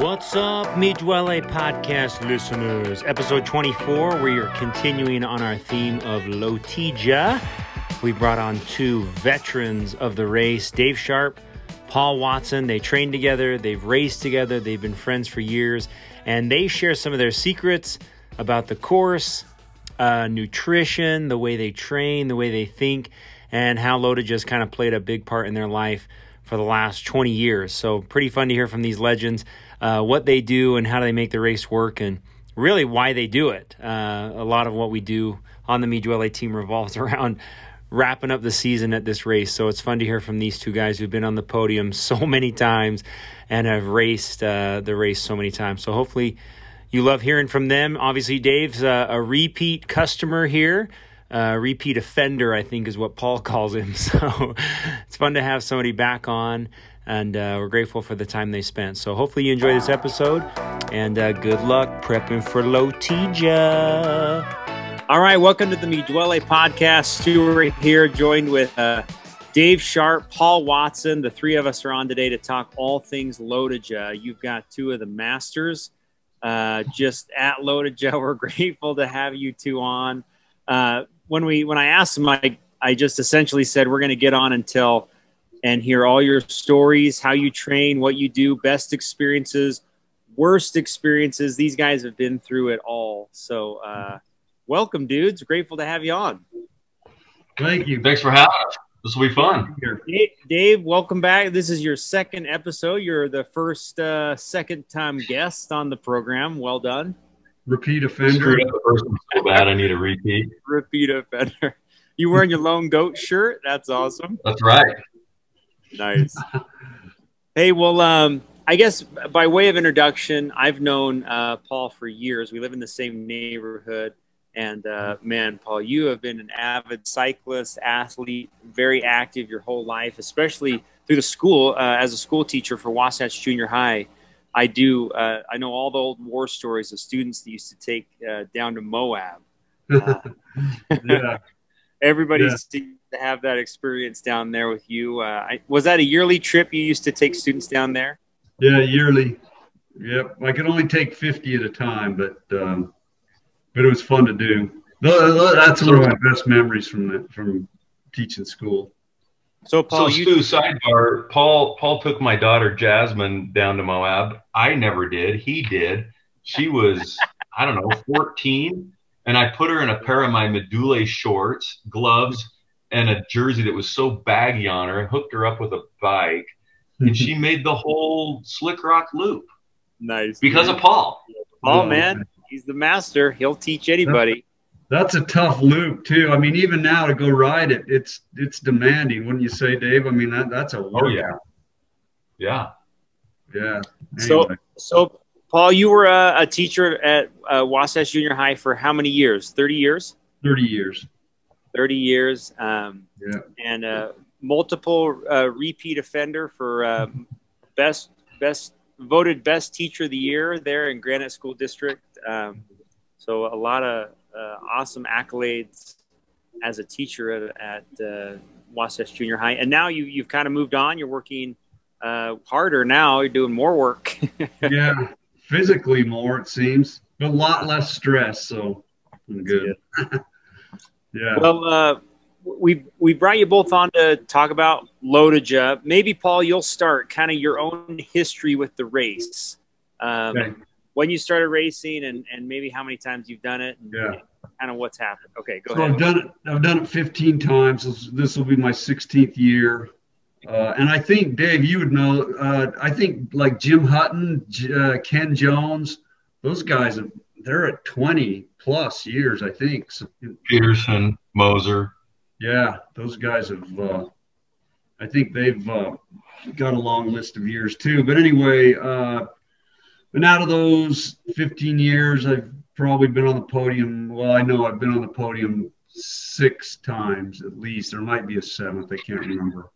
What's up, Mi Duele podcast listeners? Episode 24, we are continuing on our theme of LoToJa. We brought on two veterans of the race, Dave Sharp, Paul Watson. They trained together, they've raced together, they've been friends for years, and they share some of their secrets about the course, uh, nutrition, the way they train, the way they think, and how LoToJa kind of played a big part in their life for the last 20 years. So, pretty fun to hear from these legends uh, what they do and how they make the race work and really why they do it. Uh, a lot of what we do on the Mi Duele team revolves around wrapping up the season at this race. So it's fun to hear from these two guys who've been on the podium so many times and have raced uh, the race so many times. So hopefully you love hearing from them. Obviously, Dave's uh, a repeat customer here. Uh, repeat offender, I think, is what Paul calls him. So it's fun to have somebody back on and uh, we're grateful for the time they spent. So hopefully you enjoy this episode, and uh, good luck prepping for LoToJa. All right, welcome to the Mi Duele podcast. Stuart here, joined with uh, Dave Sharp, Paul Watson. The three of us are on today to talk all things LoToJa. You've got two of the masters uh, just at LoToJa. We're grateful to have you two on. Uh, when we when I asked I I just essentially said we're going to get on until – and hear all your stories, how you train, what you do, best experiences, worst experiences. These guys have been through it all. So, uh, welcome, dudes. Grateful to have you on. Thank you. Thanks for having us. This will be fun. Dave, Dave, welcome back. This is your second episode. You're the first uh, second time guest on the program. Well done. Repeat offender. The first so bad I need a repeat. Repeat offender. You wearing your lone goat shirt? That's awesome. That's right. Nice. hey, well, um, I guess by way of introduction, I've known uh, Paul for years. We live in the same neighborhood. And uh, man, Paul, you have been an avid cyclist, athlete, very active your whole life, especially through the school uh, as a school teacher for Wasatch Junior High. I do. Uh, I know all the old war stories of students that used to take uh, down to Moab. yeah. Everybody's yeah to have that experience down there with you. Uh, I, was that a yearly trip you used to take students down there? Yeah, yearly. Yep. I could only take 50 at a time, but um, but it was fun to do. That's one of my best memories from the, from teaching school. So, Paul, so you... Stu, sidebar. Paul Paul took my daughter Jasmine down to Moab. I never did. He did. She was I don't know 14, and I put her in a pair of my Mi Duele shorts, gloves, and a jersey that was so baggy on her, and hooked her up with a bike, and she made the whole Slick Rock loop. Nice. Because of Paul. Paul, man, he's the master. He'll teach anybody. That's a tough loop too. I mean, even now to go ride it, it's it's demanding, wouldn't you say, Dave? I mean, that that's a oh, workout. Oh yeah. Yeah. Yeah. Anyway. So so Paul, you were a, a teacher at uh, Wasatch Junior High for how many years? Thirty years. Thirty years. 30 years. Um, yeah. And uh, multiple uh, repeat offender for uh, best best voted best teacher of the year there in Granite School District. Um, so a lot of uh, awesome accolades as a teacher at, at uh, Wasatch Junior High. And now you you've kind of moved on. You're working uh, harder now. You're doing more work. yeah, physically more it seems, but a lot less stress. So I'm good. Yeah. Well, uh, we we brought you both on to talk about LoToJa. Maybe Paul, you'll start kind of your own history with the race. Um, okay. When you started racing, and and maybe how many times you've done it. And, yeah. Kind of what's happened. Okay, go so ahead. I've done it. I've done it 15 times. This, this will be my 16th year. Uh, and I think Dave, you would know. Uh, I think like Jim Hutton, uh, Ken Jones, those guys, they're at 20 plus years, I think. So, Peterson, Moser. Yeah, those guys have. Uh, I think they've uh, got a long list of years too. But anyway, uh, and out of those 15 years, I've probably been on the podium. Well, I know I've been on the podium six times at least. There might be a seventh. I can't remember.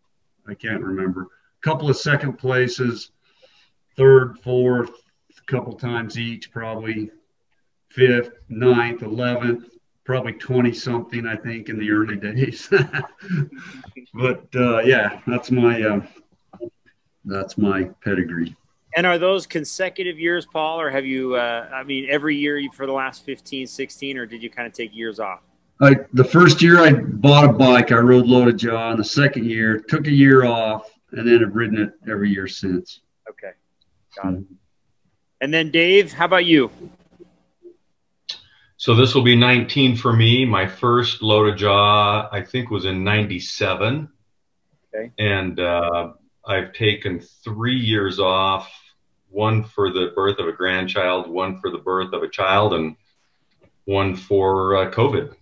I can't remember. A couple of second places, third, fourth, a couple times each, probably fifth, ninth, eleventh, probably twenty something, I think, in the early days. but uh, yeah, that's my uh, that's my pedigree. And are those consecutive years, Paul, or have you, uh, I mean, every year for the last 15, 16, or did you kind of take years off? I, the first year I bought a bike, I rode LoToJa. And the second year, took a year off, and then have ridden it every year since. Okay, got it. And then Dave, how about you? So this will be 19 for me. My first LoToJa, I think, was in 97. Okay. And uh, I've taken three years off one for the birth of a grandchild, one for the birth of a child, and one for uh, COVID.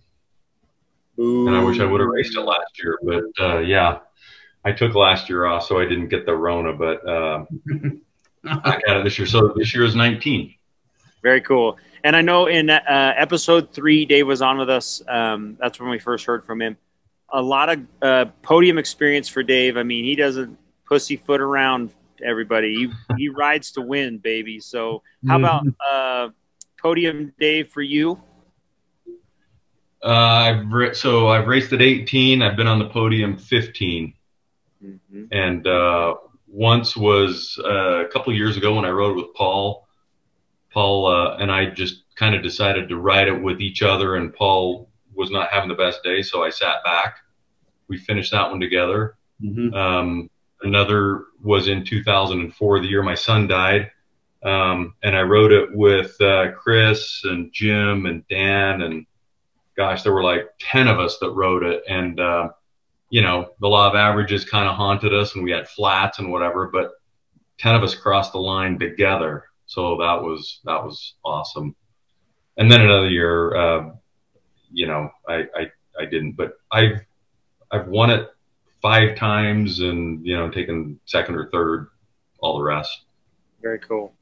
Ooh. And I wish I would have raced it last year, but uh, yeah, I took last year off, so I didn't get the Rona, but uh, I got it this year. So this year is 19. Very cool. And I know in uh, episode three, Dave was on with us. Um, that's when we first heard from him. A lot of uh, podium experience for Dave. I mean, he doesn't pussyfoot around everybody. He, he rides to win, baby. So, how about mm-hmm. uh, podium, Dave, for you? Uh, I've ra- so I've raced at 18. I've been on the podium 15, mm-hmm. and uh, once was uh, a couple years ago when I rode with Paul. Paul uh, and I just kind of decided to ride it with each other, and Paul was not having the best day, so I sat back. We finished that one together. Mm-hmm. Um, Another was in 2004, the year my son died. Um, and I rode it with uh, Chris and Jim and Dan and gosh, there were like 10 of us that rode it. And, uh, you know, the law of averages kind of haunted us and we had flats and whatever, but 10 of us crossed the line together. So that was, that was awesome. And then another year, uh, you know, I, I, I didn't, but I've, I've won it five times and you know taken second or third all the rest very cool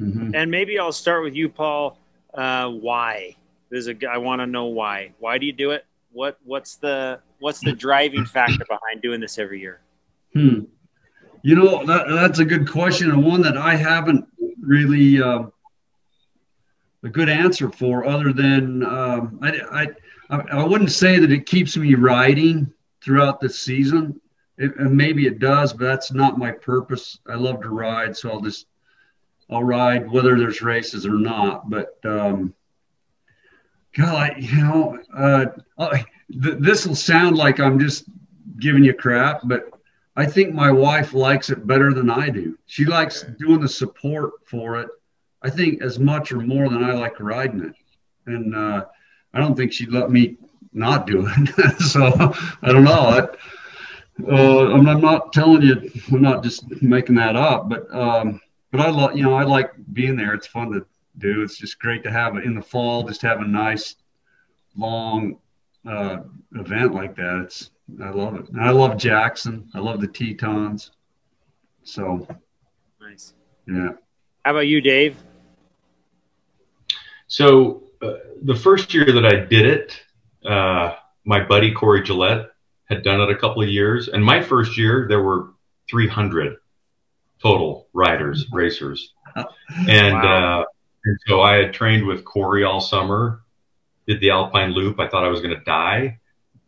mm-hmm. and maybe i'll start with you paul uh, why there's a i want to know why why do you do it what what's the what's the driving factor behind doing this every year hmm you know that, that's a good question and one that i haven't really uh, a good answer for other than um, I, I i wouldn't say that it keeps me riding throughout the season. It, and maybe it does, but that's not my purpose. I love to ride, so I'll just I'll ride whether there's races or not. But um, God, you know, uh, th- this will sound like I'm just giving you crap, but I think my wife likes it better than I do. She likes doing the support for it. I think as much or more than I like riding it, and uh, I don't think she'd let me not do it. so I don't know. I, uh, I'm, I'm, not telling you. I'm not just making that up. But um, but I love you know I like being there. It's fun to do. It's just great to have it in the fall. Just have a nice long uh, event like that. It's I love it. And I love Jackson. I love the Tetons. So nice. Yeah. How about you, Dave? So uh, the first year that I did it, uh, my buddy Corey Gillette had done it a couple of years, and my first year there were 300 total riders, racers, and wow. And so I had trained with Corey all summer, did the Alpine Loop. I thought I was going to die,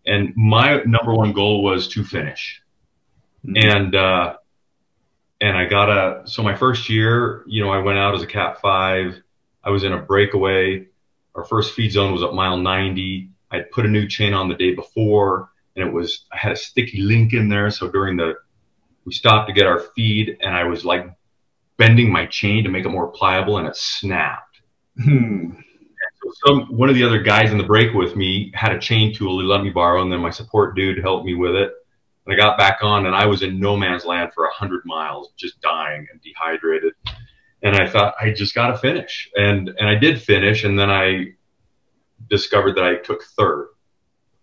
and my number one goal was to finish, mm-hmm. and uh, and I got a so my first year, you know, I went out as a Cat Five. I was in a breakaway. Our first feed zone was at mile 90. I'd put a new chain on the day before, and it was I had a sticky link in there. So during the we stopped to get our feed, and I was like bending my chain to make it more pliable, and it snapped. Hmm. So some one of the other guys in the break with me had a chain tool he let me borrow, and then my support dude helped me with it. And I got back on, and I was in no man's land for a hundred miles, just dying and dehydrated. And I thought I just got to finish, and and I did finish, and then I discovered that I took third.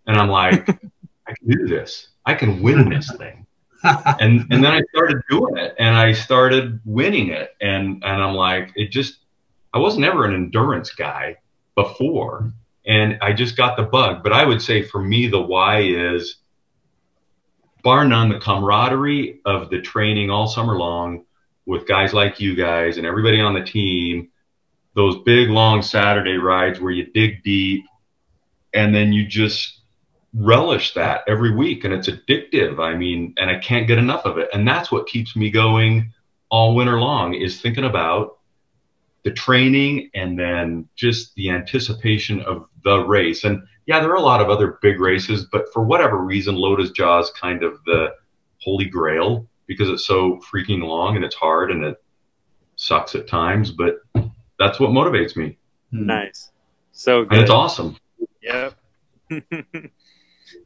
And I'm like, I can do this. I can win this thing. and and then I started doing it and I started winning it. And and I'm like, it just I was never an endurance guy before. And I just got the bug. But I would say for me the why is bar none the camaraderie of the training all summer long with guys like you guys and everybody on the team those big long Saturday rides where you dig deep and then you just relish that every week and it's addictive. I mean, and I can't get enough of it. And that's what keeps me going all winter long is thinking about the training and then just the anticipation of the race. And yeah, there are a lot of other big races, but for whatever reason, LoToJa is kind of the holy grail because it's so freaking long and it's hard and it sucks at times, but that's what motivates me. Nice. So good. And it's awesome. Yep.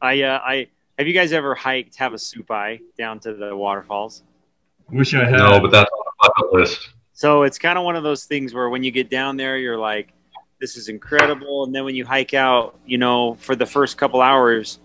I uh, I have you guys ever hiked Have a Havasupai down to the waterfalls? Wish I had. No, but that's on the bucket list. So it's kind of one of those things where when you get down there, you're like, this is incredible. And then when you hike out, you know, for the first couple hours,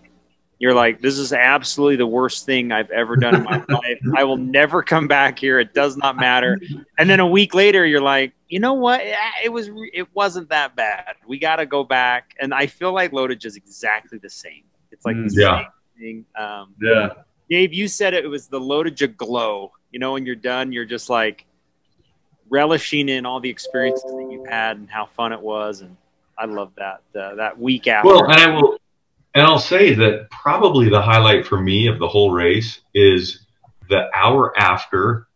you're like, this is absolutely the worst thing I've ever done in my life. I will never come back here. It does not matter. And then a week later, you're like, you know what? It was, it wasn't that bad. We got to go back. And I feel like Lotus is exactly the same. It's like mm, yeah. thing. Um, yeah. Dave, you said it, it was the LoToJa glow. You know, when you're done, you're just like relishing in all the experiences that you've had and how fun it was. And I love that, uh, that week after. Well, and I will, and I'll say that probably the highlight for me of the whole race is the hour after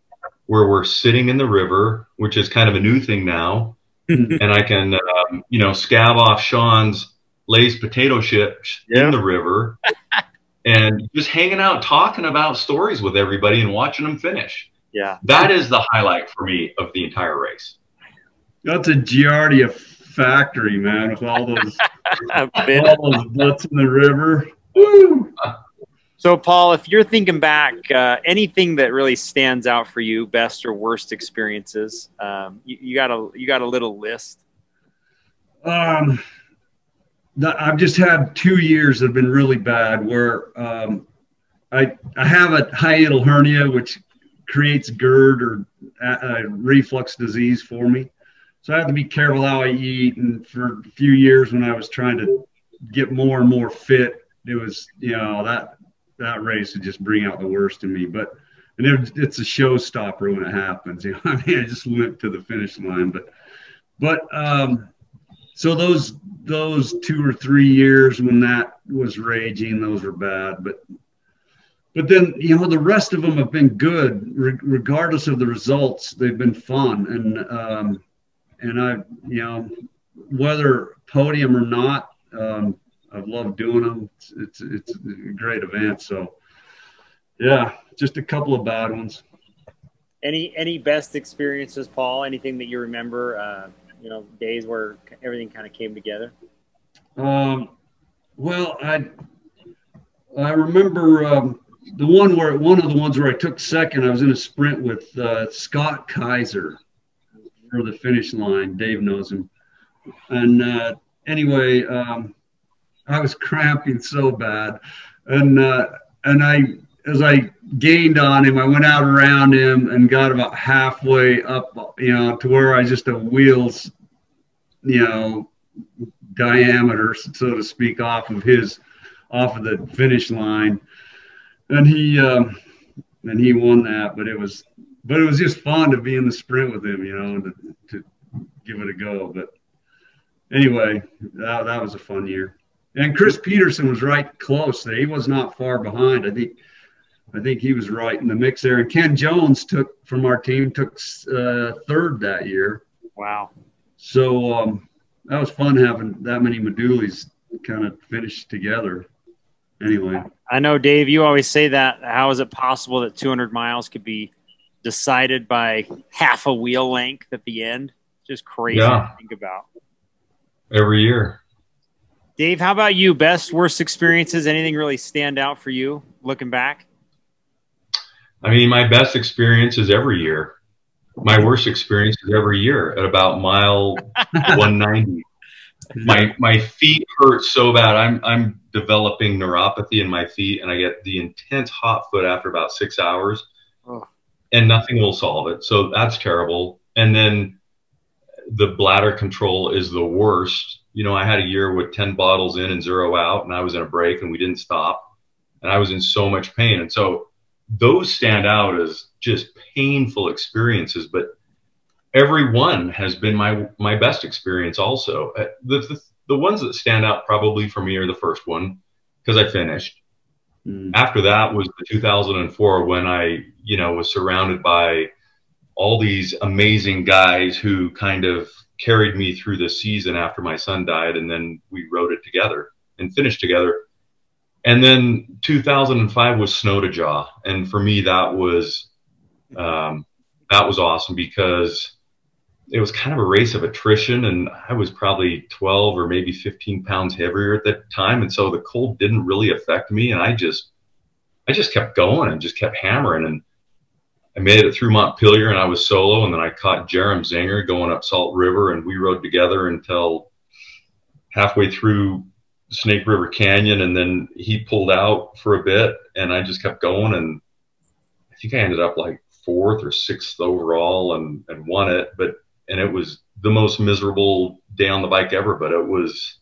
where we're sitting in the river, which is kind of a new thing now. and I can, um, you know, scab off Sean's Lay's potato chips yeah. in the river and just hanging out, talking about stories with everybody and watching them finish. Yeah. That is the highlight for me of the entire race. That's a Giardia factory, man, with all those, all those butts in the river. Woo! So, Paul, if you're thinking back, uh, anything that really stands out for you, best or worst experiences, um, you, you, got a you got a little list. Um, I've just had two years that have been really bad, where um, I I have a hiatal hernia, which creates GERD or uh, reflux disease for me. So I have to be careful how I eat. And for a few years, when I was trying to get more and more fit, it was you know that that race would just bring out the worst in me. But and it, it's a showstopper when it happens. You know, I mean, I just limped to the finish line. But but um, so those those two or three years when that was raging, those were bad. But but then you know the rest of them have been good, re- regardless of the results. They've been fun, and um, and I, you know, whether podium or not, um, I've loved doing them. It's, it's, it's a great event. So, yeah, just a couple of bad ones. Any any best experiences, Paul? Anything that you remember? Uh, you know, days where everything kind of came together. Um, well, I I remember um, the one where one of the ones where I took second. I was in a sprint with uh, Scott Kaiser for the finish line. Dave knows him. And uh, anyway, um, I was cramping so bad, and uh, and I as I gained on him, I went out around him and got about halfway up, you know, to where I just a wheels, you know, diameter, so to speak, off of his, off of the finish line, and he, um, and he won that. But it was but it was just fun to be in the sprint with him, you know, to, to give it a go. But anyway, that, that was a fun year. And Chris Peterson was right close. He was not far behind. I think I think he was right in the mix there. And Ken Jones took from our team took uh, third that year. Wow. So um, that was fun having that many Medulis kind of finished together. Anyway, I know Dave. You always say that. How is it possible that 200 miles could be decided by half a wheel length at the end. Just crazy yeah. to think about. Every year. Dave, how about you? Best, worst experiences? Anything really stand out for you looking back? I mean, my best experience is every year. My worst experience is every year at about mile 190. my my feet hurt so bad. I'm I'm developing neuropathy in my feet, and I get the intense hot foot after about six hours. Oh and nothing will solve it. So that's terrible. And then the bladder control is the worst. You know, I had a year with 10 bottles in and zero out, and I was in a break and we didn't stop. And I was in so much pain. And so those stand out as just painful experiences, but every one has been my, my best experience also. Uh, the, the, the ones that stand out probably for me are the first one because I finished. Mm. After that was the 2004 when I, you know, was surrounded by all these amazing guys who kind of carried me through the season after my son died, and then we rode it together and finished together. And then 2005 was Snow to Jaw, and for me that was um, that was awesome because it was kind of a race of attrition, and I was probably 12 or maybe 15 pounds heavier at that time, and so the cold didn't really affect me, and I just I just kept going and just kept hammering. And I made it through Montpelier and I was solo, and then I caught Jarom Zinger going up Salt River, and we rode together until halfway through Snake River Canyon, and then he pulled out for a bit, and I just kept going, and I think I ended up like fourth or sixth overall, and and won it, but and it was the most miserable day on the bike ever, but it was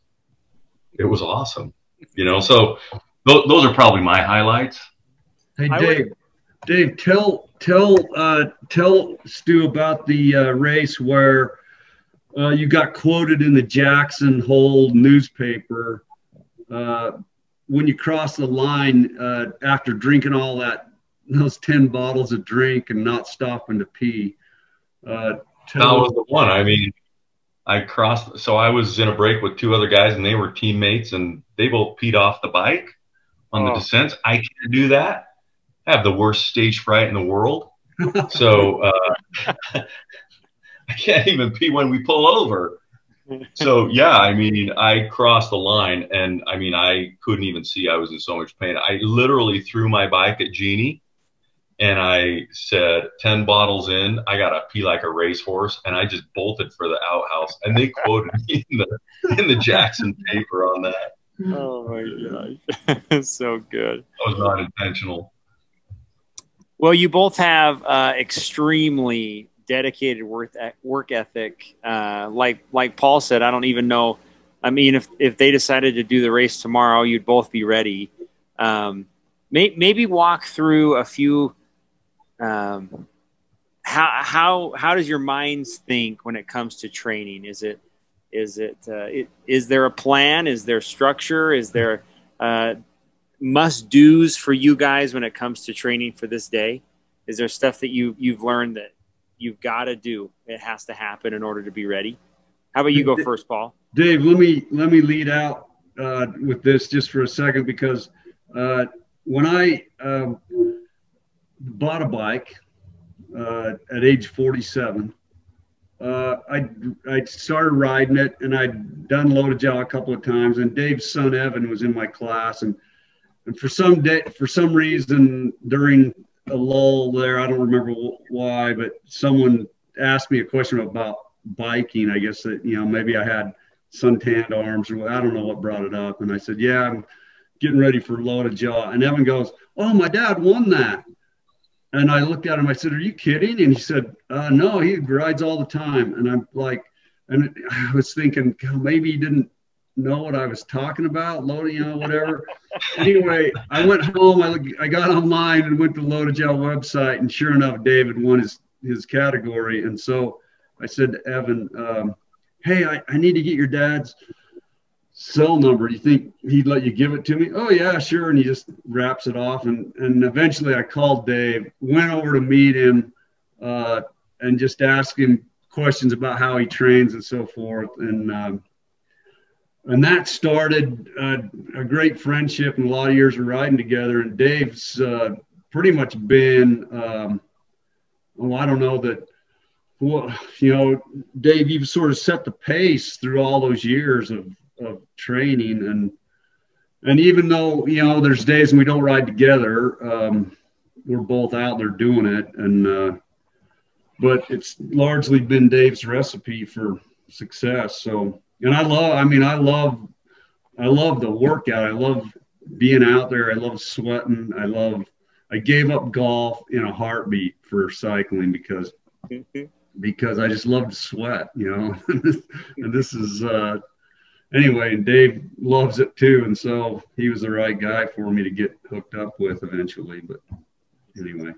it was awesome, you know. So th- those are probably my highlights. Hey Dave, Dave, tell tell uh, tell Stu about the uh, race where uh, you got quoted in the Jackson Hole newspaper uh, when you cross the line uh, after drinking all that those ten bottles of drink and not stopping to pee. Uh, that was the one. I mean, I crossed. So I was in a break with two other guys, and they were teammates, and they both peed off the bike on oh. the descents. I can't do that. I have the worst stage fright in the world. so uh, I can't even pee when we pull over. So yeah, I mean, I crossed the line, and I mean, I couldn't even see. I was in so much pain. I literally threw my bike at Jeannie, and I said, 10 bottles in, I got to pee like a racehorse. And I just bolted for the outhouse. And they quoted me in the, in the Jackson paper on that. Oh my gosh. so good. That was not intentional. Well, you both have uh, extremely dedicated work work ethic. Uh, like like Paul said, I don't even know. I mean, if if they decided to do the race tomorrow, you'd both be ready. Um, may, maybe walk through a few. Um, how how how does your minds think when it comes to training? Is it is it, uh, it is there a plan? Is there structure? Is there uh, must do's for you guys when it comes to training for this day? Is there stuff that you you've learned that you've got to do? It has to happen in order to be ready. How about you go first, Paul? Dave, let me let me lead out uh, with this just for a second because uh, when I um, bought a bike uh, at age 47, uh, I I started riding it and I'd done to Jaw a couple of times. And Dave's son Evan was in my class and and for some day, for some reason during a lull there, I don't remember why, but someone asked me a question about biking. I guess that you know maybe I had suntanned arms or I don't know what brought it up, and I said, "Yeah, I'm getting ready for to Jaw." And Evan goes, "Oh, my dad won that." And I looked at him. I said, "Are you kidding?" And he said, uh, "No, he rides all the time." And I'm like, and I was thinking, maybe he didn't know what I was talking about, loading, you know, whatever. anyway, I went home. I, I got online and went to to Jaw website, and sure enough, David won his his category. And so I said to Evan, um, "Hey, I, I need to get your dad's cell number. Do you think he'd let you give it to me?" Oh yeah, sure. And he just wraps it off. And and eventually, I called Dave, went over to meet him, uh, and just asked him questions about how he trains and so forth. And um, and that started uh, a great friendship and a lot of years of riding together. And Dave's uh, pretty much been, um, well, I don't know that, well, you know, Dave, you've sort of set the pace through all those years of, of training. And, and even though, you know, there's days when we don't ride together, um, we're both out there doing it. And, uh, but it's largely been Dave's recipe for success. So, and I love, I mean, I love, I love the workout. I love being out there. I love sweating. I love, I gave up golf in a heartbeat for cycling because, because I just love to sweat, you know, and this is, uh, anyway, and Dave loves it too. And so he was the right guy for me to get hooked up with eventually. But anyway,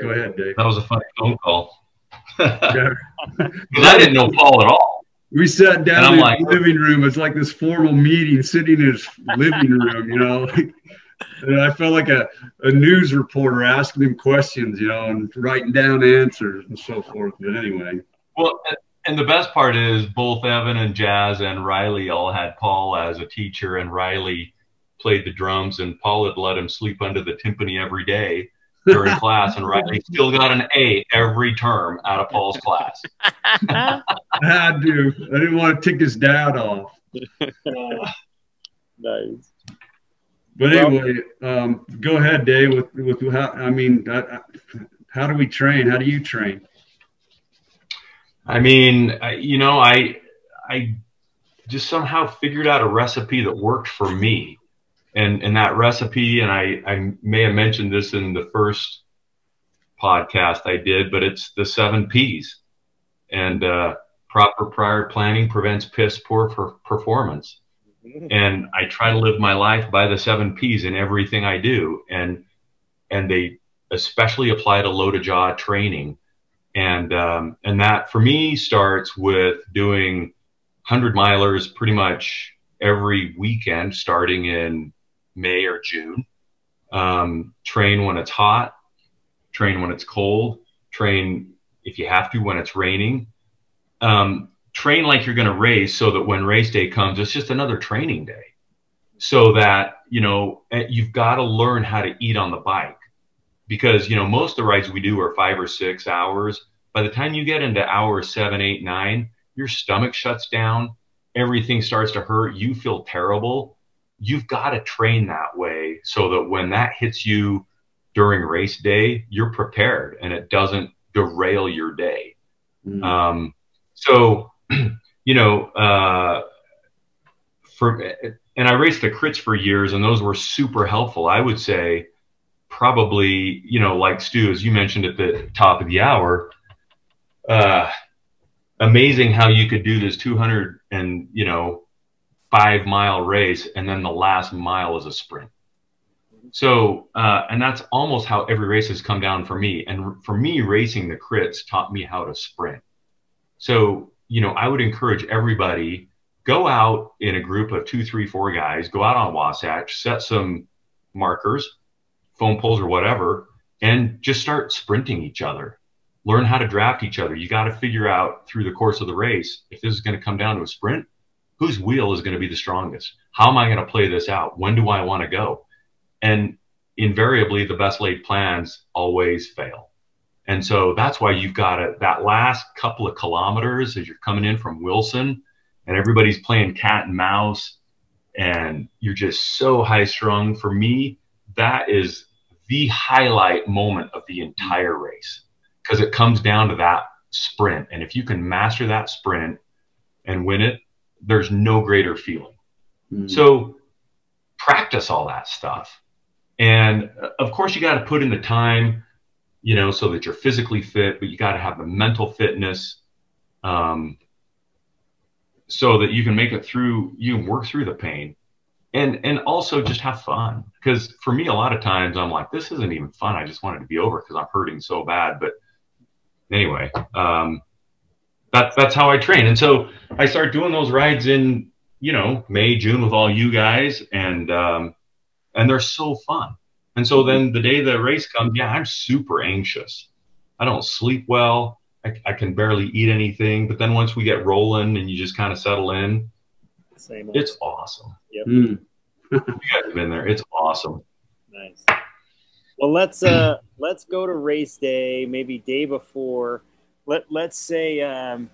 go ahead, Dave. That was a funny phone call. Because I didn't know Paul at all we sat down in like, the living room. It's like this formal meeting, sitting in his living room, you know. and I felt like a, a news reporter asking him questions, you know, and writing down answers and so forth. But anyway. Well, and the best part is both Evan and Jazz and Riley all had Paul as a teacher, and Riley played the drums, and Paul had let him sleep under the timpani every day during class, and right he still got an A every term out of Paul's class. I do. I didn't want to tick his dad off. nice. But anyway, um, go ahead, Dave. With with how I mean, how do we train? How do you train? I mean, you know, I I just somehow figured out a recipe that worked for me, and and that recipe, and I I may have mentioned this in the first podcast I did, but it's the seven P's, and uh, proper prior planning prevents piss poor for performance. Mm-hmm. And I try to live my life by the seven P's in everything I do, and and they especially apply to LoToJa training and um, and that for me starts with doing hundred milers pretty much every weekend, starting in May or June. Um, train when it's hot, train when it's cold, train if you have to when it's raining. Um, train like you're going to race, so that when race day comes, it's just another training day. So that you know eh, you've got to learn how to eat on the bike because you know most of the rides we do are five or six hours. By the time you get into hour seven, eight, nine, your stomach shuts down, everything starts to hurt, you feel terrible. You've got to train that way so that when that hits you during race day, you're prepared and it doesn't derail your day. Mm. Um, so, you know, uh, for and I raced the crits for years, and those were super helpful. I would say probably, you know, like Stu, as you mentioned at the top of the hour, uh, amazing how you could do this 200 and, you know, five mile race and then the last mile is a sprint. So, uh, and that's almost how every race has come down for me. And for me, racing the crits taught me how to sprint. So, you know, I would encourage everybody go out in a group of two, three, four guys, go out on Wasatch, set some markers, foam poles or whatever, and just start sprinting each other. Learn how to draft each other. You got to figure out through the course of the race if this is going to come down to a sprint, whose wheel is going to be the strongest? How am I going to play this out? When do I want to go? And invariably, the best laid plans always fail. And so that's why you've got to, that last couple of kilometers as you're coming in from Wilson and everybody's playing cat and mouse and you're just so high strung. For me, that is the highlight moment of the entire race because it comes down to that sprint. And if you can master that sprint and win it, there's no greater feeling. Mm-hmm. So practice all that stuff. And uh, of course, you got to put in the time, you know, so that you're physically fit, but you got to have the mental fitness um, so that you can make it through, you can work through the pain and and also just have fun because for me a lot of times i'm like this isn't even fun i just want it to be over because i'm hurting so bad but anyway um that, that's how i train and so i start doing those rides in you know may june with all you guys and um and they're so fun and so then the day the race comes yeah i'm super anxious i don't sleep well I, I can barely eat anything but then once we get rolling and you just kind of settle in same. It's awesome. Yep. Mm. you guys have been there. It's awesome. Nice. Well, let's uh let's go to race day, maybe day before. Let let's say um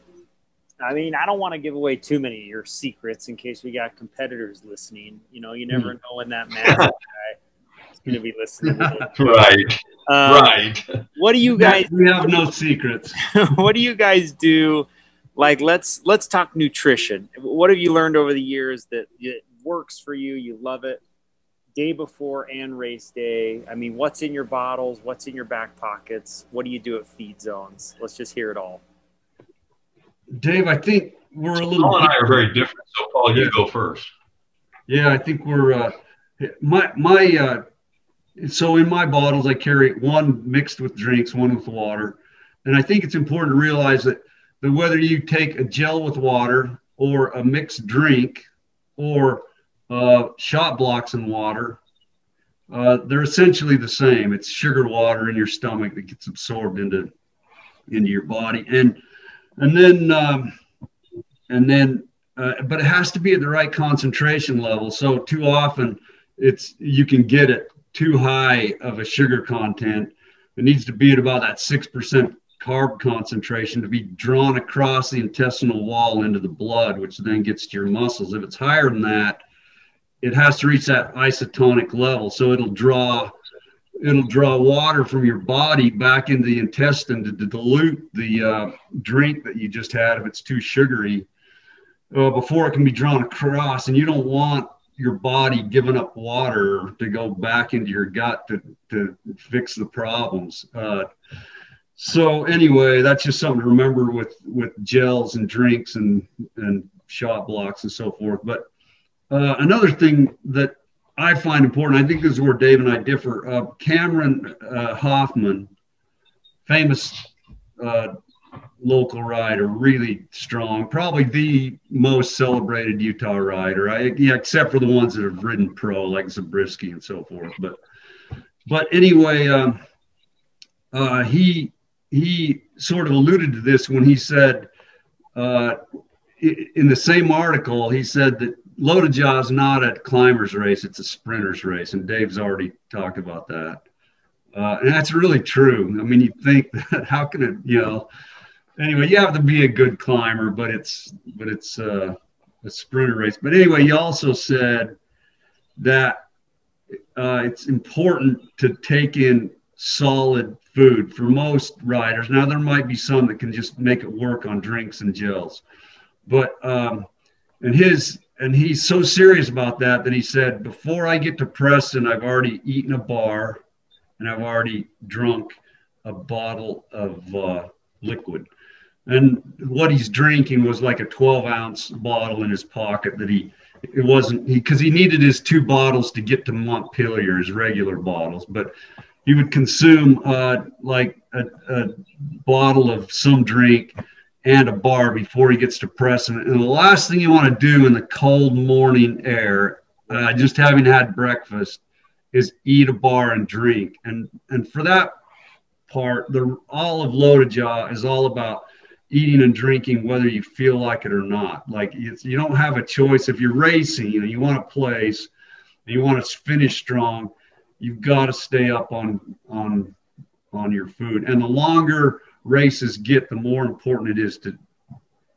I mean, I don't want to give away too many of your secrets in case we got competitors listening. You know, you never mm. know when that massive guy is going to be listening. right. Um, right. What do you guys? We have no secrets. what do you guys do like let's let's talk nutrition what have you learned over the years that it works for you you love it day before and race day. I mean what's in your bottles? What's in your back pockets? What do you do at feed zones? Let's just hear it all. Dave i think we're a little paul and i are very different so paul you go first. Yeah i think we're uh my my uh so in my bottles i carry one mixed with drinks one with water. And i think it's important to realize that that whether you take a gel with water or a mixed drink or uh, shot blocks in water, Uh, they're essentially the same. It's sugar water in your stomach that gets absorbed into into your body, and and then um, and then, uh, but it has to be at the right concentration level. So too often, it's you can get it too high of a sugar content. It needs to be at about that six percent carb concentration to be drawn across the intestinal wall into the blood, which then gets to your muscles. If it's higher than that, it has to reach that isotonic level. So it'll draw it'll draw water from your body back into the intestine to, to dilute the uh, drink that you just had if it's too sugary uh, before it can be drawn across. And you don't want your body giving up water to go back into your gut to, to fix the problems. Uh, so anyway, that's just something to remember with with gels and drinks and and shot blocks and so forth. But uh, another thing that I find important, I think this is where Dave and I differ. Uh, Cameron uh, Hoffman, famous uh, local rider, really strong, probably the most celebrated Utah rider. I, yeah, except for the ones that have ridden pro, like Zabriskie and so forth. But but anyway, um, uh, he he sort of alluded to this when he said uh, in the same article he said that LoToJa is not a climber's race it's a sprinter's race and dave's already talked about that. Uh, and that's really true. I mean you think that how can it you know? Anyway you have to be a good climber but it's but it's uh, a sprinter race. But anyway you also said that uh, it's important to take in solid food. For most riders. Now there might be some that can just make it work on drinks and gels, but um, and his and he's so serious about that that he said before I get to Preston, I've already eaten a bar, and I've already drunk a bottle of uh, liquid. And what he's drinking was like a 12 ounce bottle in his pocket that he it wasn't he because he needed his two bottles to get to Montpelier, his regular bottles, but he would consume uh, like a, a, bottle of some drink and a bar before he gets to Preston. And the last thing you want to do in the cold morning air, uh, just having had breakfast, is eat a bar and drink. And and for that part, the all of LoToJa is all about eating and drinking whether you feel like it or not. Like you don't have a choice if you're racing and you want to place and you want to finish strong you've got to stay up on on on your food. And the longer races get, the more important it is to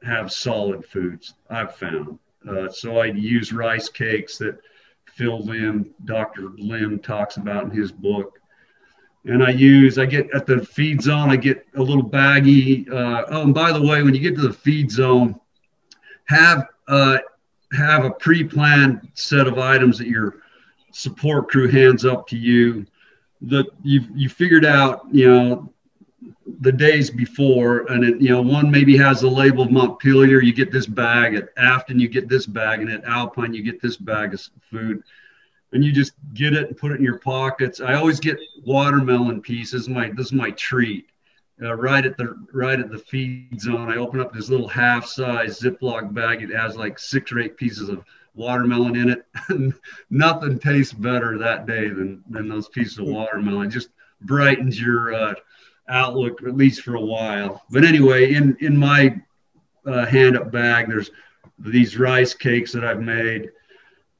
have solid foods. I've found. Uh, so I use rice cakes that Phil Lim, Dr. Lim talks about in his book. And I use, I get at the feed zone, I get a little baggy. Uh, oh, and by the way, when you get to the feed zone, have uh, have a pre-planned set of items that you're support crew hands up to you that you've you figured out you know the days before and it you know one maybe has a label of montpelier you get this bag at afton you get this bag and at alpine you get this bag of food and you just get it and put it in your pockets i always get watermelon pieces my this is my treat uh, right at the right at the feed zone i open up this little half size ziploc bag it has like six or eight pieces of watermelon in it. Nothing tastes better that day than than those pieces of watermelon. It just brightens your uh, outlook at least for a while. But anyway, in in my uh, hand up bag, there's these rice cakes that I've made.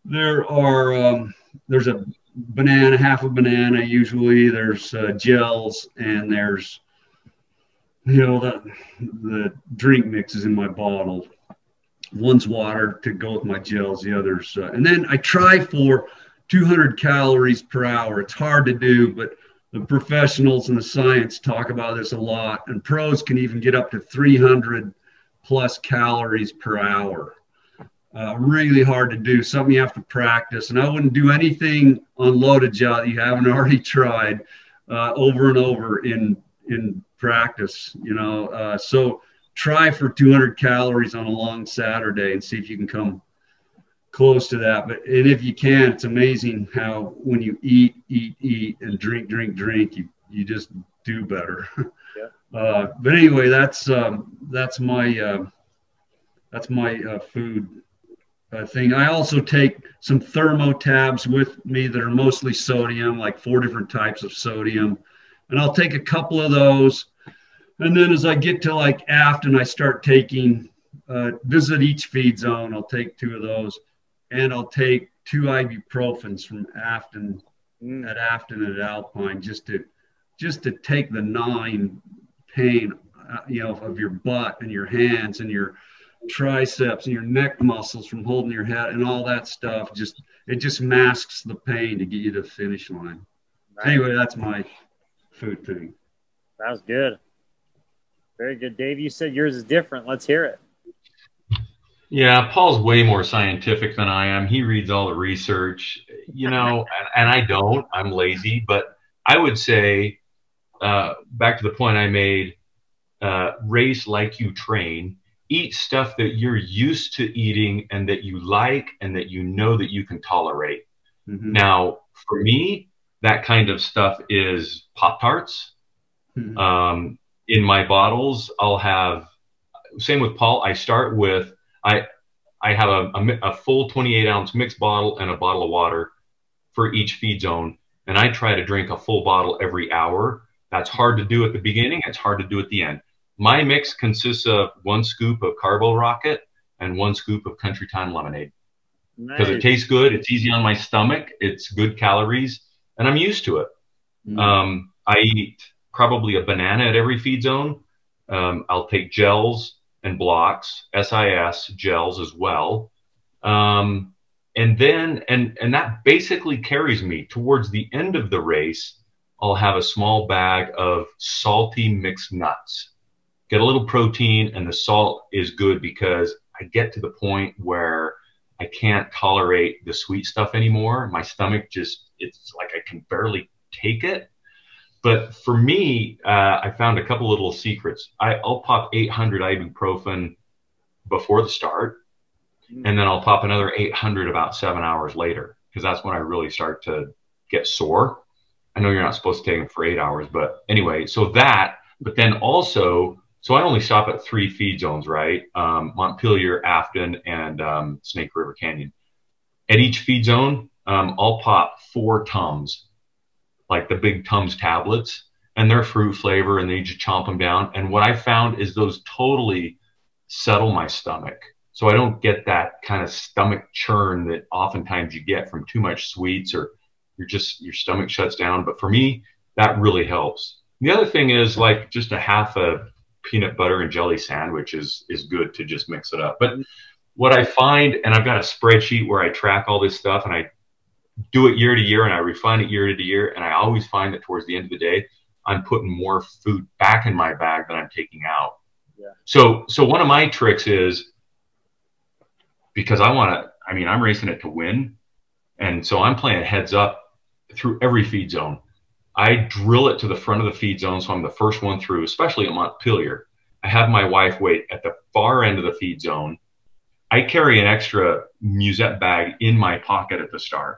There are um, there's a banana, half a banana usually. There's uh, gels and there's you know the the drink mixes in my bottle one's water to go with my gels, the others. Uh, and then I try for 200 calories per hour. It's hard to do, but the professionals and the science talk about this a lot. And pros can even get up to 300 plus calories per hour. Uh, really hard to do, something you have to practice. And I wouldn't do anything on LoToJa that you haven't already tried uh, over and over in in practice. You know, uh, so try for 200 calories on a long Saturday and see if you can come close to that. But and if you can, it's amazing how when you eat, eat, eat, and drink, drink, drink, you you just do better. Yeah. Uh, but anyway, that's um, that's my uh, that's my uh, food uh, thing. I also take some thermo tabs with me that are mostly sodium, like four different types of sodium. And I'll take a couple of those. And then as I get to like Afton I start taking, uh, visit each feed zone. I'll take two of those. And I'll take two ibuprofens from Afton, mm. at Afton and at Alpine, just to, just to take the gnawing pain, uh, you know, of your butt and your hands and your triceps and your neck muscles from holding your head and all that stuff. Just it just masks the pain to get you to the finish line. Right. Anyway, that's my food thing. That was good. Very good, Dave. You said yours is different. Let's hear it. Yeah, Paul's way more scientific than I am. He reads all the research, you know, and, and I don't. I'm lazy, but I would say, uh, back to the point I made, uh, race like you train eat stuff that you're used to eating and that you like and that you know that you can tolerate. Mm-hmm. Now, for me, that kind of stuff is Pop Tarts. Mm-hmm. Um, in my bottles, I'll have same with Paul. I start with I I have a, a, a full 28 ounce mixed bottle and a bottle of water for each feed zone, and I try to drink a full bottle every hour. That's hard to do at the beginning. It's hard to do at the end. My mix consists of one scoop of CarboRocket and one scoop of Country Time lemonade because nice. it tastes good. It's easy on my stomach. It's good calories, and I'm used to it. Mm. Um, I eat probably a banana at every feed zone. Um, I'll take gels and blocks, SIS gels as well. Um, and then, and, and that basically carries me towards the end of the race. I'll have a small bag of salty mixed nuts get a little protein, and the salt is good because I get to the point where I can't tolerate the sweet stuff anymore. My stomach just, it's like I can barely take it. But for me, uh, I found a couple little secrets. I, will pop 800 ibuprofen before the start, and then I'll pop another 800 about seven hours later because that's when I really start to get sore. I know you're not supposed to take them for eight hours, but anyway, so that, but then also so I only stop at three feed zones, right? Um, Montpelier, Afton, and um, Snake River Canyon. At each feed zone, um, I'll pop four Tums, like the big Tums tablets, and they're fruit flavor, and then you just chomp them down. And what I found is those totally settle my stomach. So I don't get that kind of stomach churn that oftentimes you get from too much sweets or you're just your stomach shuts down. But for me, that really helps. The other thing is like just a half a peanut butter and jelly sandwich is is good to just mix it up. But what I find, and I've got a spreadsheet where I track all this stuff and I do it year to year and I refine it year to year. And I always find that towards the end of the day, I'm putting more food back in my bag than I'm taking out. Yeah. So, so one of my tricks is because I want to, I mean, I'm racing it to win. And so I'm playing heads up through every feed zone. I drill it to the front of the feed zone, so I'm the first one through, especially at Montpelier. I have my wife wait at the far end of the feed zone. I carry an extra musette bag in my pocket at the start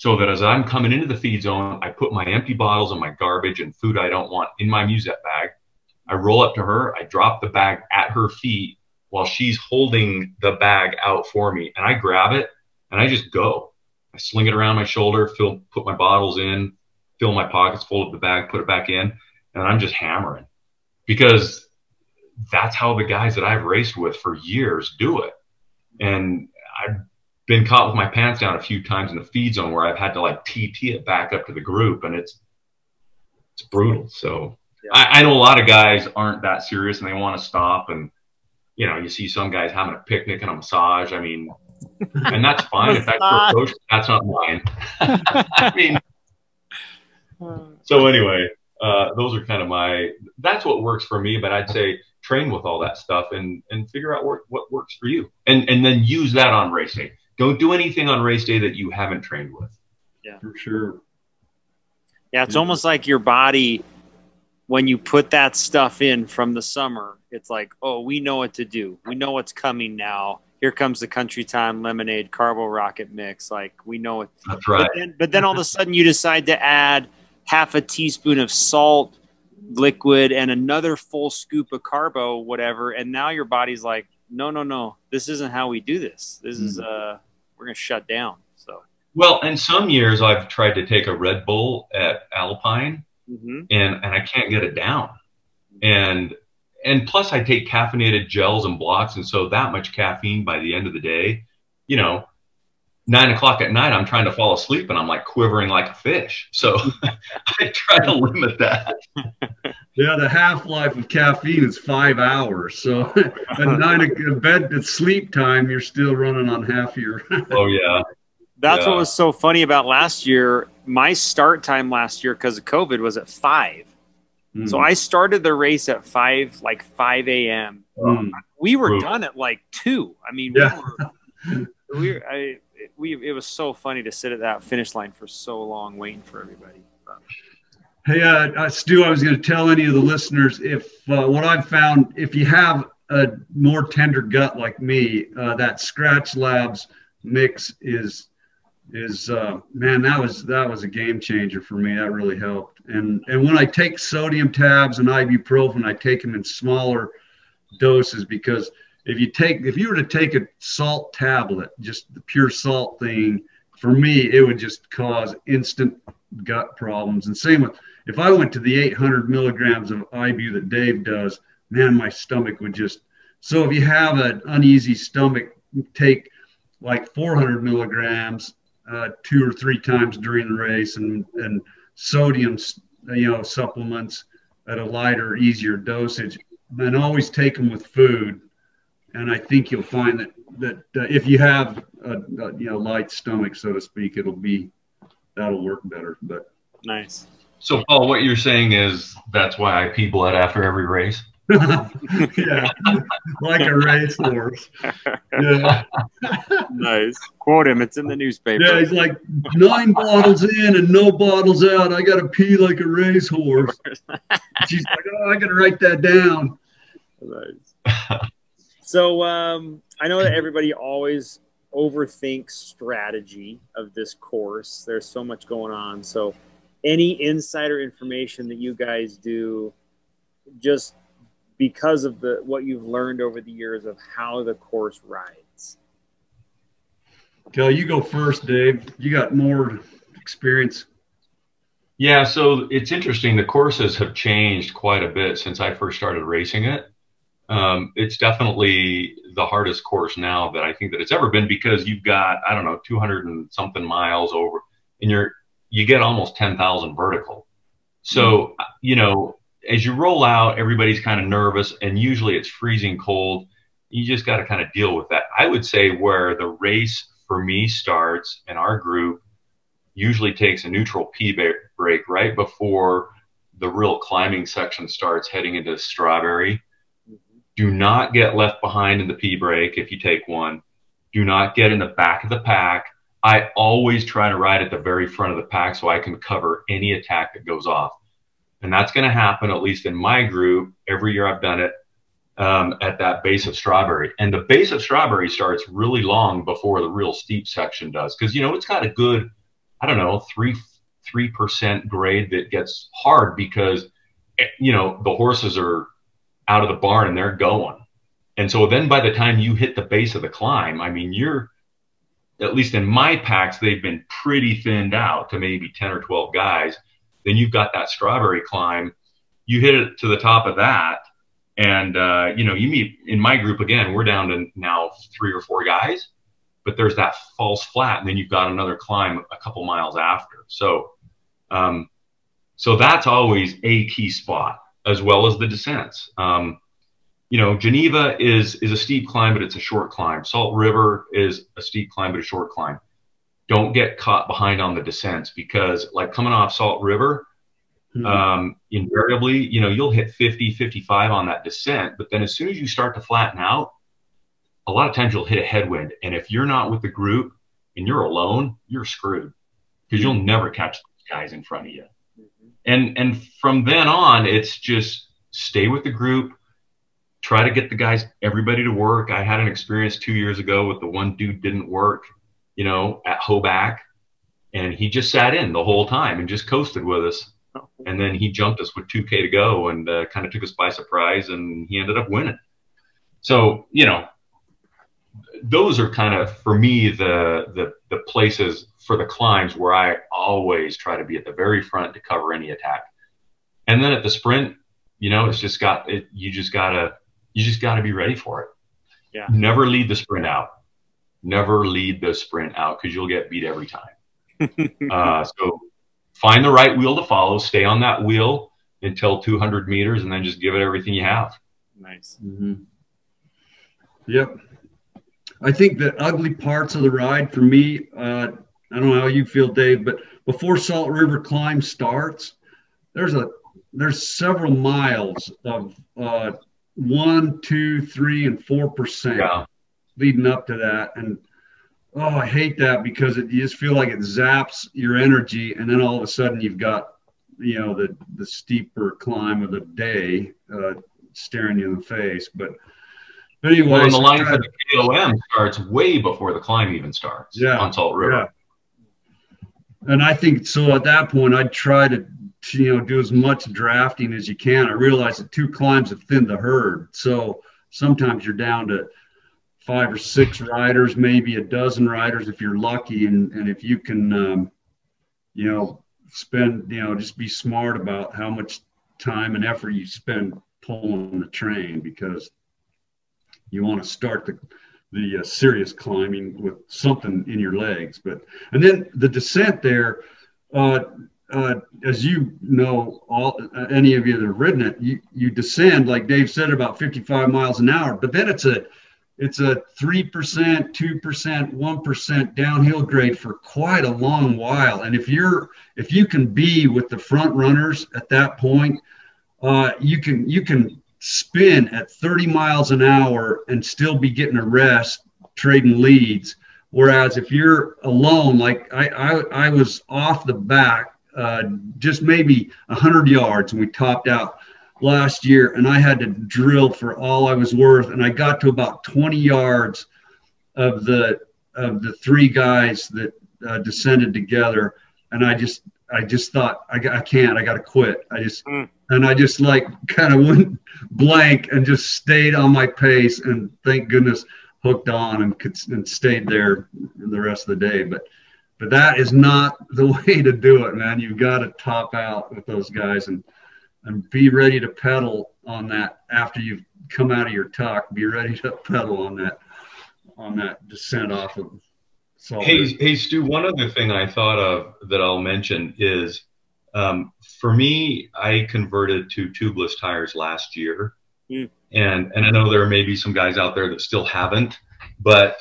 so that as I'm coming into the feed zone, I put my empty bottles and my garbage and food I don't want in my musette bag. I roll up to her, I drop the bag at her feet while she's holding the bag out for me, and I grab it and I just go. I sling it around my shoulder, fill, put my bottles in, fill my pockets, fold up the bag, put it back in, and I'm just hammering because that's how the guys that I've raced with for years do it. And I've been caught with my pants down a few times in the feed zone where I've had to like TT it back up to the group, and it's it's brutal. So yeah. I, I know a lot of guys aren't that serious and they want to stop and you know, you see some guys having a picnic and a massage. I mean, and that's fine if that's your approach. That's not mine. I mean, so anyway, uh, those are kind of my. That's what works for me. But I'd say train with all that stuff and and figure out what, what works for you, and and then use that on day. Don't do anything on race day that you haven't trained with. Yeah, for sure. Yeah, it's almost like your body when you put that stuff in from the summer. It's like, oh, we know what to do. We know what's coming now here comes the country time lemonade CarboRocket mix like we know it that's right but then, but then all of a sudden you decide to add half a teaspoon of salt liquid and another full scoop of carbo whatever and now your body's like no, no, no, this isn't how we do this. This mm-hmm. is uh, we're gonna shut down. So well, in some years I've tried to take a Red Bull at Alpine, mm-hmm. and and I can't get it down, and and plus I take caffeinated gels and blocks, and so that much caffeine by the end of the day, you know, nine o'clock at night, I'm trying to fall asleep and I'm like quivering like a fish. So I try to limit that. Yeah, the half life of caffeine is five hours. So at nine at bed at sleep time, you're still running on half your. oh yeah. That's yeah. what was so funny about last year. My start time last year because of COVID was at five. Mm. So I started the race at five, like five a.m. Mm. We were Ooh. done at like two. I mean, yeah. we were. We were I, we it was so funny to sit at that finish line for so long waiting for everybody. Hey, uh, uh, Stu, I was going to tell any of the listeners if uh, what I've found, if you have a more tender gut like me, uh, that Skratch Labs mix is is uh, man, that was that was a game changer for me. That really helped. And and when I take sodium tabs and ibuprofen, I take them in smaller doses because if you take if you were to take a salt tablet, just the pure salt thing, for me it would just cause instant gut problems. And same with if I went to the 800 milligrams of Ibu that Dave does, man, my stomach would just. So if you have an uneasy stomach, take like 400 milligrams uh, two or three times during the race, and and sodium, you know, supplements at a lighter, easier dosage, and always take them with food and I think you'll find that that uh, if you have a, a, you know light stomach, so to speak, it'll be that'll work better. But nice. So, Paul, what you're saying is that's why I pee blood after every race. yeah, like a racehorse. Yeah. nice. Quote him. It's in the newspaper. Yeah, he's like nine bottles in and no bottles out. I got to pee like a racehorse. She's like, oh, I got to write that down. Nice. So um, I know that everybody always overthinks strategy of this course. There's so much going on. So any insider information that you guys do, just because of the what you've learned over the years of how the course rides. Kelly, you go first, Dave. You got more experience. Yeah, so it's interesting. The courses have changed quite a bit since I first started racing it um, it's definitely the hardest course now that I think that it's ever been because you've got I don't know 200 and something miles over, and you're you get almost 10,000 vertical. So mm-hmm. you know as you roll out, everybody's kind of nervous, and usually it's freezing cold. You just got to kind of deal with that. I would say where the race for me starts, and our group usually takes a neutral P break right before the real climbing section starts heading into strawberry do not get left behind in the P break if you take one. Do not get in the back of the pack. I always try to ride at the very front of the pack so I can cover any attack that goes off. And that's going to happen, at least in my group, every year I've done it um, at that base of strawberry. And the base of strawberry starts really long before the real steep section does. Because, you know, it's got a good, I don't know, three, 3% grade that gets hard because, eh, you know, the horses are out of the barn and they're going. And so then by the time you hit the base of the climb, I mean, you're, at least in my packs, they've been pretty thinned out to maybe 10 or 12 guys. Then you've got that strawberry climb. You hit it to the top of that. And, uh, you know, you meet in my group again, we're down to now three or four guys, but there's that false flat. And then you've got another climb a couple miles after. So, um, so that's always a key spot as well as the descents. Um, you know, Geneva is is a steep climb, but it's a short climb. Salt River is a steep climb, but a short climb. Don't get caught behind on the descents because, like coming off Salt River, mm-hmm. um, invariably, you know, you'll hit 50, 55 on that descent. But then as soon as you start to flatten out, a lot of times you'll hit a headwind. And if you're not with the group and you're alone, you're screwed because you'll never catch those guys in front of you and and from then on, it's just stay with the group, try to get the guys, everybody to work. I had an experience two years ago with the one dude didn't work, you know, at Hoback, and he just sat in the whole time and just coasted with us. And then he jumped us with 2K to go and uh, kind of took us by surprise, and he ended up winning. So you know, those are kind of for me the, the the places for the climbs where I always try to be at the very front to cover any attack. And then at the sprint, you know, it's just got it. You just gotta you just gotta be ready for it. Yeah. Never lead the sprint out. Never lead the sprint out because you'll get beat every time. uh, so find the right wheel to follow. Stay on that wheel until 200 meters, and then just give it everything you have. Nice. Mm-hmm. Yep. I think the ugly parts of the ride for me, uh, I don't know how you feel, Dave, but before Salt River climb starts, there's a there's several miles of uh, one, two, three, and four percent Yeah. leading up to that, and oh, I hate that because it, you just feel like it zaps your energy, and then all of a sudden you've got you know the the steeper climb of the day uh, staring you in the face, but. But anyway, Well, and the line for the KOM starts way before the climb even starts Yeah, on Salt River. Yeah. And I think so at that point, I'd try to, you know, do as much drafting as you can. I realize that two climbs have thinned the herd. So sometimes you're down to five or six riders, maybe a dozen riders if you're lucky. And, and if you can, um, you know, spend, you know, just be smart about how much time and effort you spend pulling the train because you want to start the the uh, serious climbing with something in your legs. But and then the descent there, uh, uh, as you know, all uh, any of you that have ridden it, you you descend like Dave said about 55 miles an hour. But then it's a it's a three percent, two percent, one percent downhill grade for quite a long while. And if you're if you can be with the front runners at that point, uh, you can you can spin at 30 miles an hour and still be getting a rest trading leads. Whereas if you're alone, like I, I, I was off the back, uh, just maybe 100 yards, and we topped out last year, and I had to drill for all I was worth, and I got to about 20 yards of the of the three guys that uh, descended together, and I just I just thought I, I can't, I got to quit. I just Mm. And I just like kind of went blank and just stayed on my pace and thank goodness hooked on and could and stayed there the rest of the day. But but that is not the way to do it, man. You've got to top out with those guys and and be ready to pedal on that after you've come out of your tuck. Be ready to pedal on that on that descent off of. Salt Hey, hey, Stu. One other thing I thought of that I'll mention is, um, for me, I converted to tubeless tires last year, Hmm. and and I know there may be some guys out there that still haven't, but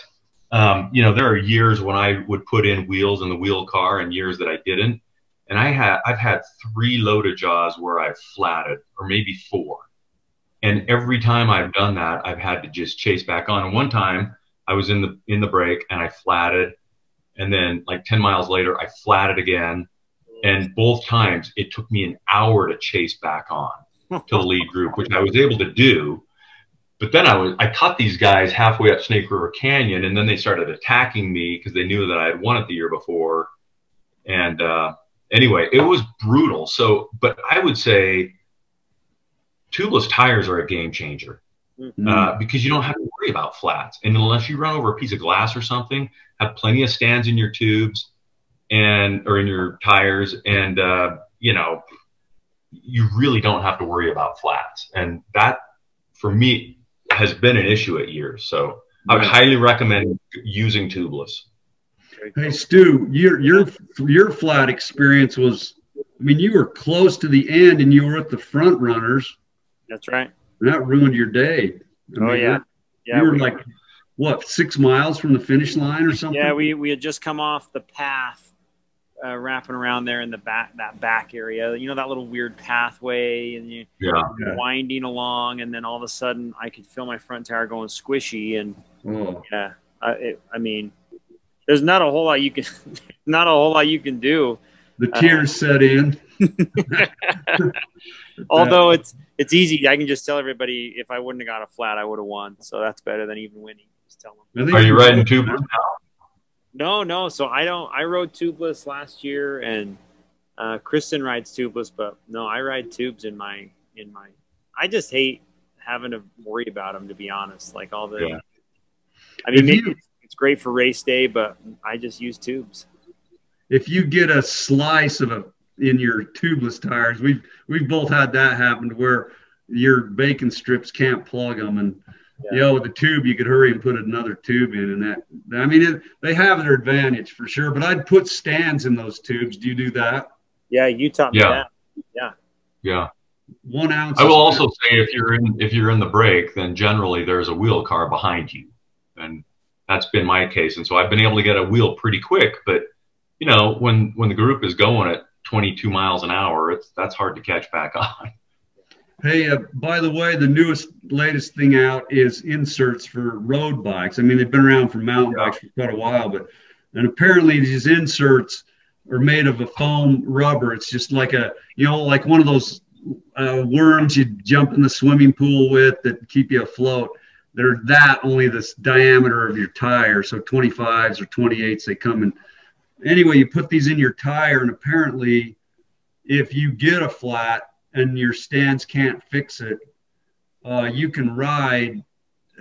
um, you know there are years when I would put in wheels in the wheel car, and years that I didn't, and I had I've had three LoToJas where I've flatted, or maybe four, and every time I've done that, I've had to just chase back on. And one time I was in the in the break and I flatted, and then like 10 miles later I flatted again, and both times it took me an hour to chase back on to the lead group, which I was able to do. But then I was I caught these guys halfway up Snake River Canyon, and then they started attacking me because they knew that I had won it the year before. And uh, anyway, it was brutal. So, but I would say tubeless tires are a game changer Mm. uh, because you don't have to worry about flats. And unless you run over a piece of glass or something, have plenty of Stan's in your tubes and or in your tires, and uh, you know, you really don't have to worry about flats. And that, for me, has been an issue at years. So I would highly recommend using tubeless. Hey Stu, your your your flat experience was, I mean, you were close to the end and you were at the front runners. That's right. And that ruined your day. I Oh, mean, yeah. you- Yeah, you were we, like what six miles from the finish line or something? yeah, we, we had just come off the path, uh, wrapping around there in the back that back area. You know that little weird pathway, and you Yeah. Yeah. winding along, and then all of a sudden I could feel my front tire going squishy, and Oh, yeah, I, it, I mean, there's not a whole lot you can, not a whole lot you can do. the tears set in. Although it's it's easy, I can just tell everybody if I wouldn't have got a flat, I would have won. So that's better than even winning. Just tell them. Are you riding tubeless now? No, no. So I don't. I rode tubeless last year, and uh, Kristen rides tubeless, but no, I ride tubes in my in my. I just hate having to worry about them. To be honest, like all the Yeah. I mean, maybe you, it's great for race day, but I just use tubes. If you get a slice of a in your tubeless tires, we've we've both had that happen to where your bacon strips can't plug them, and yeah. you know with the tube you could hurry and put another tube in, and that I mean it, they have their advantage for sure. But I'd put Stan's in those tubes. Do you do that? Yeah, you taught me yeah. that. Yeah. Yeah one ounce. I will also say if you're in if you're in the break, then generally there's a wheel car behind you, and that's been my case. And so I've been able to get a wheel pretty quick. But you know, when when the group is going at 22 miles an hour, it's that's hard to catch back on. Hey, uh, by the way, the newest, latest thing out is inserts for road bikes. I mean, they've been around for mountain bikes for quite a while, but and apparently these inserts are made of a foam rubber. It's just like a, you know, like one of those uh, worms you jump in the swimming pool with that keep you afloat. They're that only this diameter of your tire. So 25s or 28s, they come in. Anyway, you put these in your tire, and apparently, if you get a flat and your Stan's can't fix it, uh, you can ride.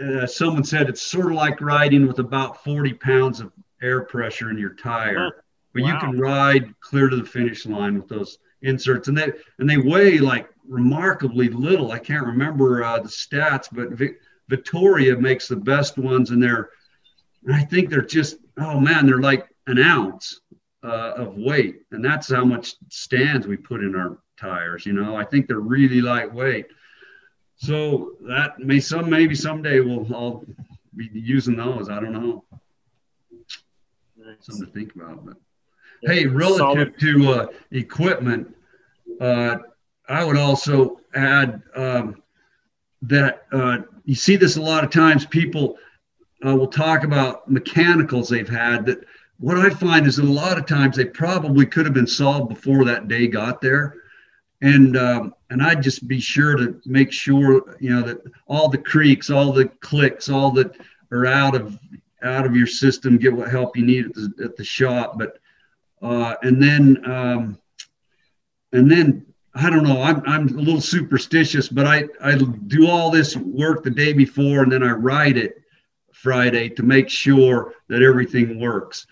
Uh, someone said it's sort of like riding with about 40 pounds of air pressure in your tire, but wow. you can ride clear to the finish line with those inserts, and they and they weigh like remarkably little. I can't remember uh, the stats, but Vittoria makes the best ones, and they're I think they're just oh man, they're like an ounce uh, of weight, and that's how much Stan's we put in our tires. You know, I think they're really lightweight. So that may some maybe someday we'll all be using those. I don't know. Nice. Something to think about, but. Hey, relative Solid. to uh, equipment, uh, I would also add um, that uh, you see this a lot of times. People uh, will talk about mechanicals they've had. That what I find is that a lot of times they probably could have been solved before that day got there, and um, and I'd just be sure to make sure you know that all the creaks, all the clicks, all that are out of out of your system, get what help you need at the, at the shop, but uh, and then um, and then I don't know. I'm I'm a little superstitious, but I I do all this work the day before, and then I write it Friday to make sure that everything works.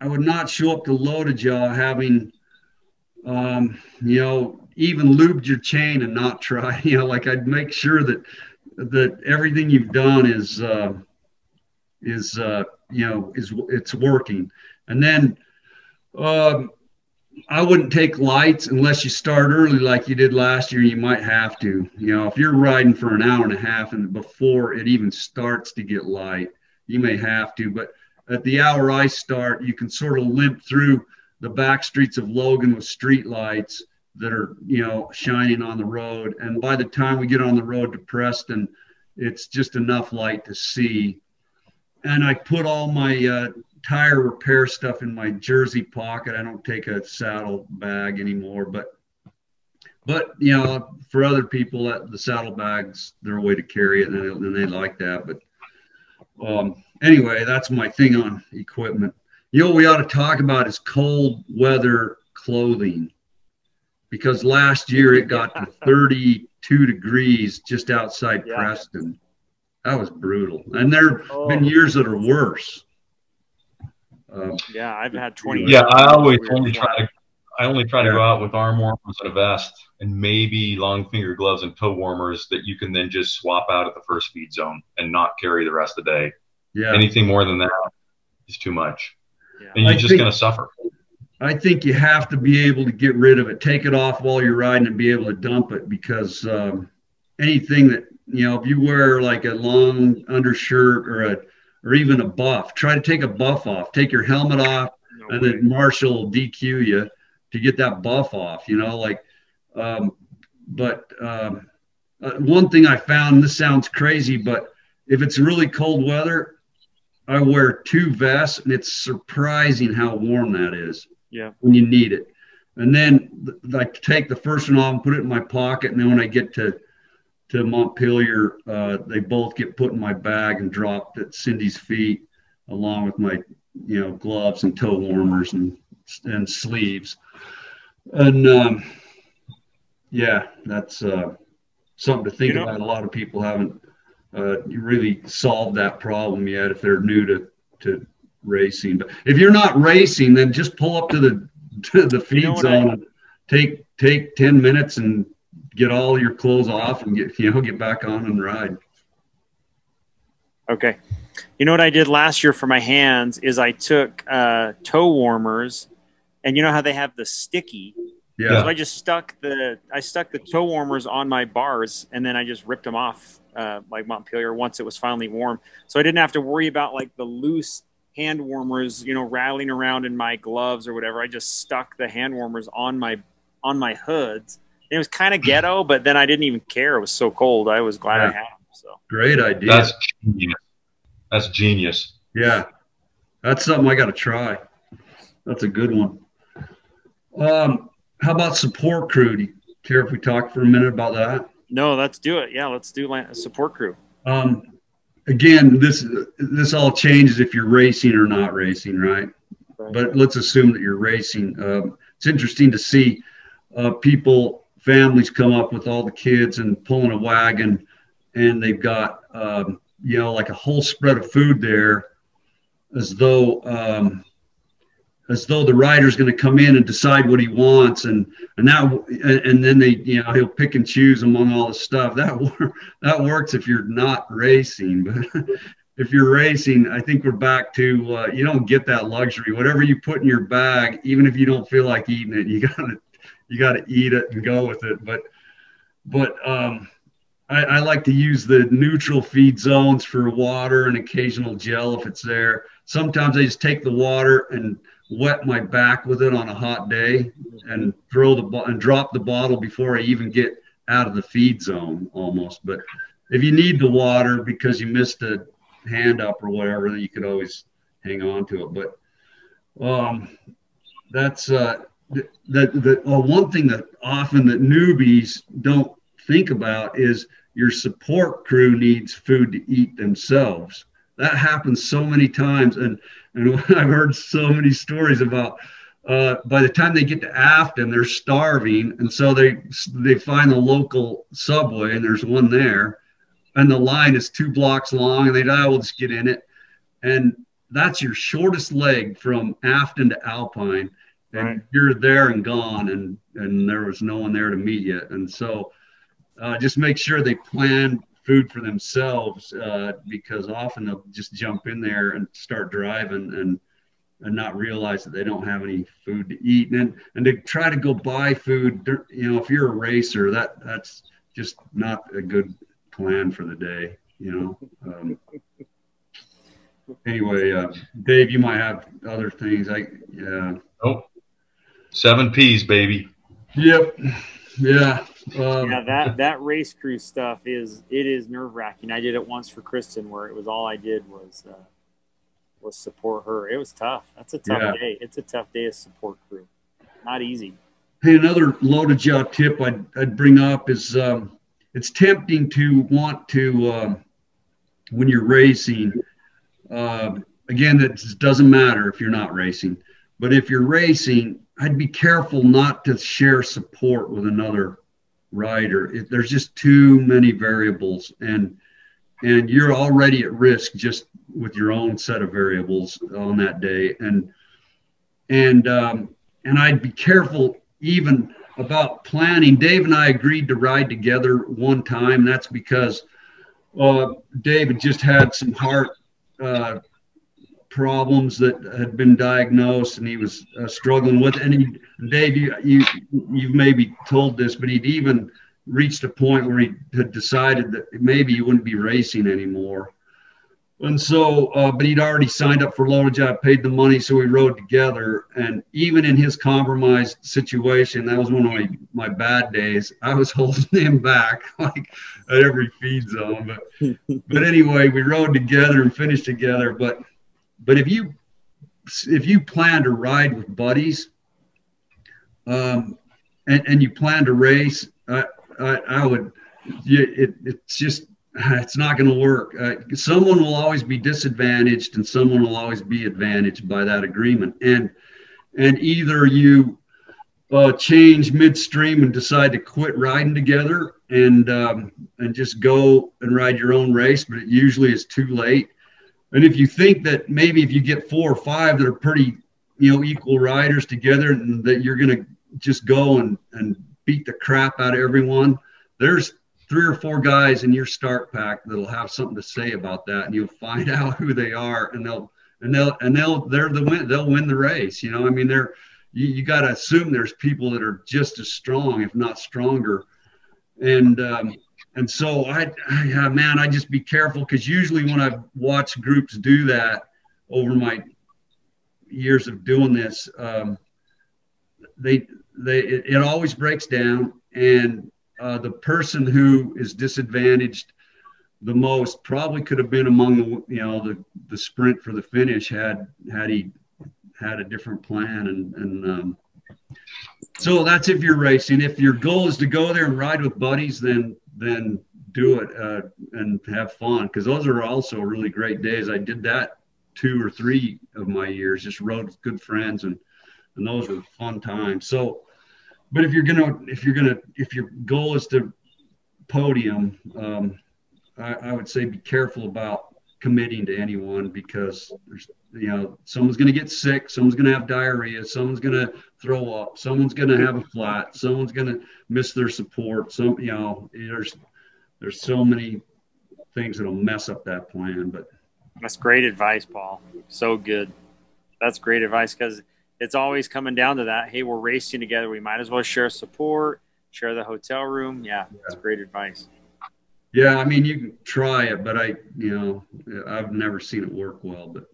I would not show up to LoToJa having, um, you know, even lubed your chain and not try. You know, like I'd make sure that that everything you've done is uh, is uh, you know is it's working, and then um, I wouldn't take lights unless you start early like you did last year. You might have to. You know, if you're riding for an hour and a half and before it even starts to get light, you may have to. But at the hour I start, you can sort of limp through the back streets of Logan with street lights that are, you know, shining on the road. And by the time we get on the road to Preston, it's just enough light to see. And I put all my uh, tire repair stuff in my jersey pocket. I don't take a saddle bag anymore, but but you know, for other people, that the saddle bags they're a way to carry it, and they, and they like that. But um, anyway, that's my thing on equipment. You know, we ought to talk about is cold weather clothing because last year it got to 32 degrees just outside yeah. Preston. That was brutal, and there have oh. been years that are worse. Um, yeah, I've had 20. Yeah, I always only try to. I only try to go out with arm warmers and a vest, and maybe long finger gloves and toe warmers that you can then just swap out at the first feed zone and not carry the rest of the day. Yeah. Anything more than that is too much, yeah. and you're I just going to suffer. I think you have to be able to get rid of it, take it off while you're riding, and be able to dump it because um, anything that you know, if you wear like a long undershirt or a or even a buff. Try to take a buff off. Take your helmet off, no and way. then Marshall will DQ you to get that buff off. You know, like. Um, but um, uh, one thing I found, this sounds crazy, but if it's really cold weather, I wear two vests, and it's surprising how warm that is. Yeah. When you need it, and then I take the first one off and put it in my pocket, and then when I get to to Montpelier, uh, they both get put in my bag and dropped at Cindy's feet, along with my, you know, gloves and toe warmers and and sleeves. And um, yeah, that's uh, something to think you know, about. A lot of people haven't uh, really solved that problem yet if they're new to to racing. But if you're not racing, then just pull up to the to the feed you know zone, I, and take take ten minutes and get all your clothes off and get you know get back on and ride. Okay. You know what I did last year for my hands is I took uh, toe warmers, and you know how they have the sticky. Yeah. So I just stuck the I stuck the toe warmers on my bars, and then I just ripped them off uh, like Montpelier once it was finally warm. So I didn't have to worry about like the loose hand warmers, you know, rattling around in my gloves or whatever. I just stuck the hand warmers on my on my hoods. It was kind of ghetto, but then I didn't even care. It was so cold. I was glad yeah. I had them. So great idea. That's genius. That's genius. Yeah, that's something I got to try. That's a good one. Um, how about support crew? Do you care if we talk for a minute about that? No, let's do it. Yeah, let's do support crew. Um, again, this this all changes if you're racing or not racing, right? right. But let's assume that you're racing. Um, it's interesting to see uh, people, families come up with all the kids and pulling a wagon, and they've got um, you know like a whole spread of food there, as though um, as though the rider's going to come in and decide what he wants and and that and then they you know he'll pick and choose among all the stuff. That that works if you're not racing but if you're racing i think we're back to uh, you don't get that luxury. Whatever you put in your bag even if you don't feel like eating it you gotta you gotta eat it and go with it. But but um I, I like to use the neutral feed zones for water and occasional gel if it's there. Sometimes i just take the water and wet my back with it on a hot day and throw the bo- and drop the bottle before I even get out of the feed zone almost. But if you need the water because you missed a hand up or whatever, then you could always hang on to it. But um, that's uh, the, the, uh, one thing that often that newbies don't think about is your support crew needs food to eat themselves. That happens so many times, and and I've heard so many stories about uh, by the time they get to Afton, they're starving, and so they they find the local subway, and there's one there, and the line is two blocks long, and they die, oh, we'll just get in it, and that's your shortest leg from Afton to Alpine, and right. you're there and gone, and and there was no one there to meet you, and so uh, just make sure they plan food for themselves uh, because often they'll just jump in there and start driving and and not realize that they don't have any food to eat. And and to try to go buy food you know if you're a racer that that's just not a good plan for the day you know? Um, anyway uh, dave you might have other things. I yeah. Oh seven p's baby. Yep. Yeah um, yeah, that that race crew stuff is it is nerve wracking. I did it once for Kristen, where it was all I did was uh, was support her. It was tough. That's a tough yeah. day. It's a tough day of support crew. Not easy. Hey, another LoToJa tip I'd, I'd bring up is um, it's tempting to want to um, when you're racing. Uh, again, that doesn't matter if you're not racing, but if you're racing, I'd be careful not to share support with another rider. It, there's just too many variables, and and you're already at risk just with your own set of variables on that day. And and um, and I'd be careful even about planning. Dave and I agreed to ride together one time. That's because uh, David just had some heart uh, problems that had been diagnosed and he was uh, struggling with. And he, Dave, you, you, you've maybe told this, but he'd even reached a point where he had decided that maybe he wouldn't be racing anymore. And so, uh, but he'd already signed up for LoToJa, paid the money, so we rode together. And even in his compromised situation, that was one of my, my bad days. I was holding him back like at every feed zone. But but anyway, we rode together and finished together. But but if you if you plan to ride with buddies, um, and, and you plan to race, I, I, I would, it, it's just it's not going to work. Uh, someone will always be disadvantaged, and someone will always be advantaged by that agreement. And and either you uh, change midstream and decide to quit riding together and um, and just go and ride your own race, but it usually is too late. And if you think that maybe if you get four or five that are pretty, you know, equal riders together, and that you're going to just go and and beat the crap out of everyone, there's three or four guys in your start pack that'll have something to say about that, and you'll find out who they are, and they'll and they'll and they'll they're the win they'll win the race. You know, I mean they're you, you got to assume there's people that are just as strong, if not stronger, and um, and so I, yeah, man, I just be careful because usually when I watch groups do that over my years of doing this, um, they they it, it always breaks down. And uh, the person who is disadvantaged the most probably could have been among the you know the the sprint for the finish had had he had a different plan and and um, so that's if you're racing. If your goal is to go there and ride with buddies then then do it uh, and have fun because those are also really great days. I did that two or three of my years just rode with good friends and and those were fun times. So but if you're gonna if you're gonna if your goal is to podium, um, I, I, would say be careful about committing to anyone because there's you know someone's gonna get sick, someone's gonna have diarrhea, someone's gonna throw up, someone's gonna have a flat, someone's gonna miss their support. Some you know there's there's so many things that'll mess up that plan. But that's great advice, Paul. So good. That's great advice because it's always coming down to that. Hey, we're racing together. We might as well share support, share the hotel room. Yeah, that's great advice. Yeah, I mean, you can try it, but I, you know, I've never seen it work well. But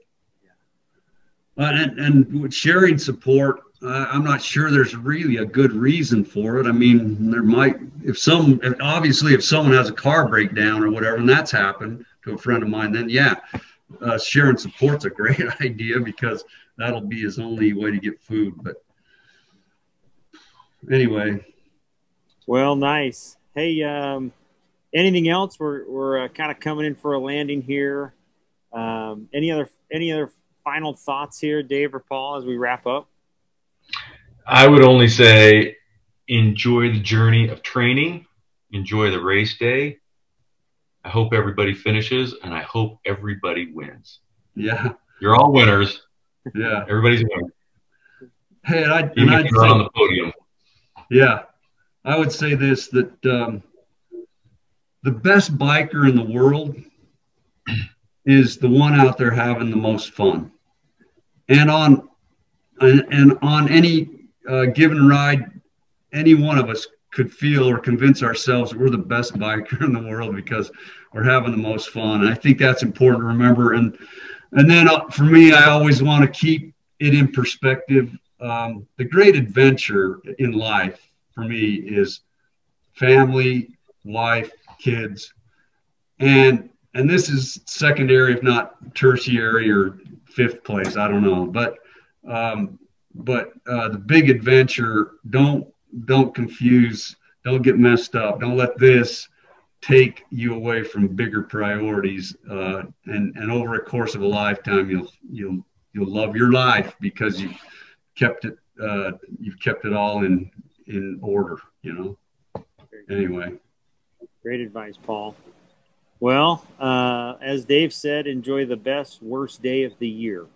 and and sharing support, uh, I'm not sure there's really a good reason for it. I mean, there might if some obviously if someone has a car breakdown or whatever, and that's happened to a friend of mine, then yeah, uh, sharing support's a great idea because that'll be his only way to get food. But anyway. Well, nice. Hey, um, anything else? We're we're uh, kind of coming in for a landing here. Um, any other any other final thoughts here, Dave or Paul, as we wrap up? I would only say enjoy the journey of training, enjoy the race day. I hope everybody finishes, and I hope everybody wins. Yeah, you're all winners. Yeah. Everybody's winning. Hey, and I, Even and if you're say, on the podium. Yeah. I would say this that um, the best biker in the world is the one out there having the most fun. And on and, and on any uh, given ride, any one of us could feel or convince ourselves that we're the best biker in the world because we're having the most fun. And I think that's important to remember. And and then uh, for me, I always want to keep it in perspective. Um, the great adventure in life for me is family, wife, kids, and and this is secondary, if not tertiary or fifth place. I don't know, but um, but uh, the big adventure. Don't don't confuse. Don't get messed up. Don't let this take you away from bigger priorities uh, and and over a course of a lifetime you'll you'll you'll love your life because you kept it uh, you've kept it all in in order you know anyway great advice paul well uh, as dave said enjoy the best worst day of the year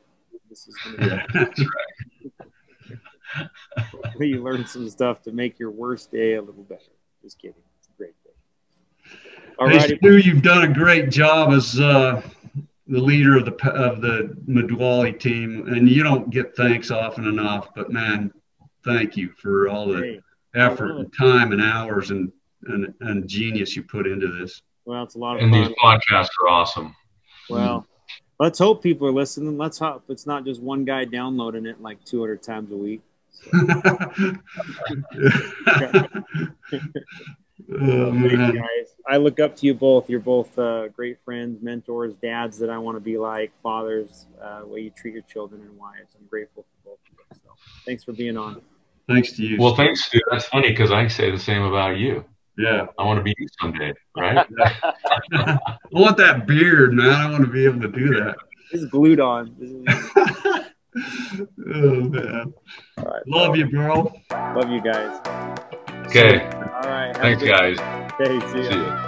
this is to be you learn some stuff to make your worst day a little better just kidding It's a great day. all right, Stu, you've done a great job as uh, the leader of the of the Madwali team, and you don't get thanks often enough. But man, thank you for all the effort and time and hours and, and and genius you put into this. Well, it's a lot of and fun. these podcasts are awesome. Well, let's hope people are listening. Let's hope it's not just one guy downloading it like 200 times a week. Oh, guys. I look up to you both. You're both uh, great friends, mentors, dads that I want to be like, fathers, uh, way you treat your children and wives. I'm grateful for both of you. So thanks for being on. Thanks to you. Well, thanks, Stu. That's funny because I say the same about you. Yeah. I want to be you someday, right? I want that beard, man. I want to be able to do that. This is glued on. oh man. All right. Love you, bro. Love you guys. Okay. All right. Thanks, guys. Hey, see, see you.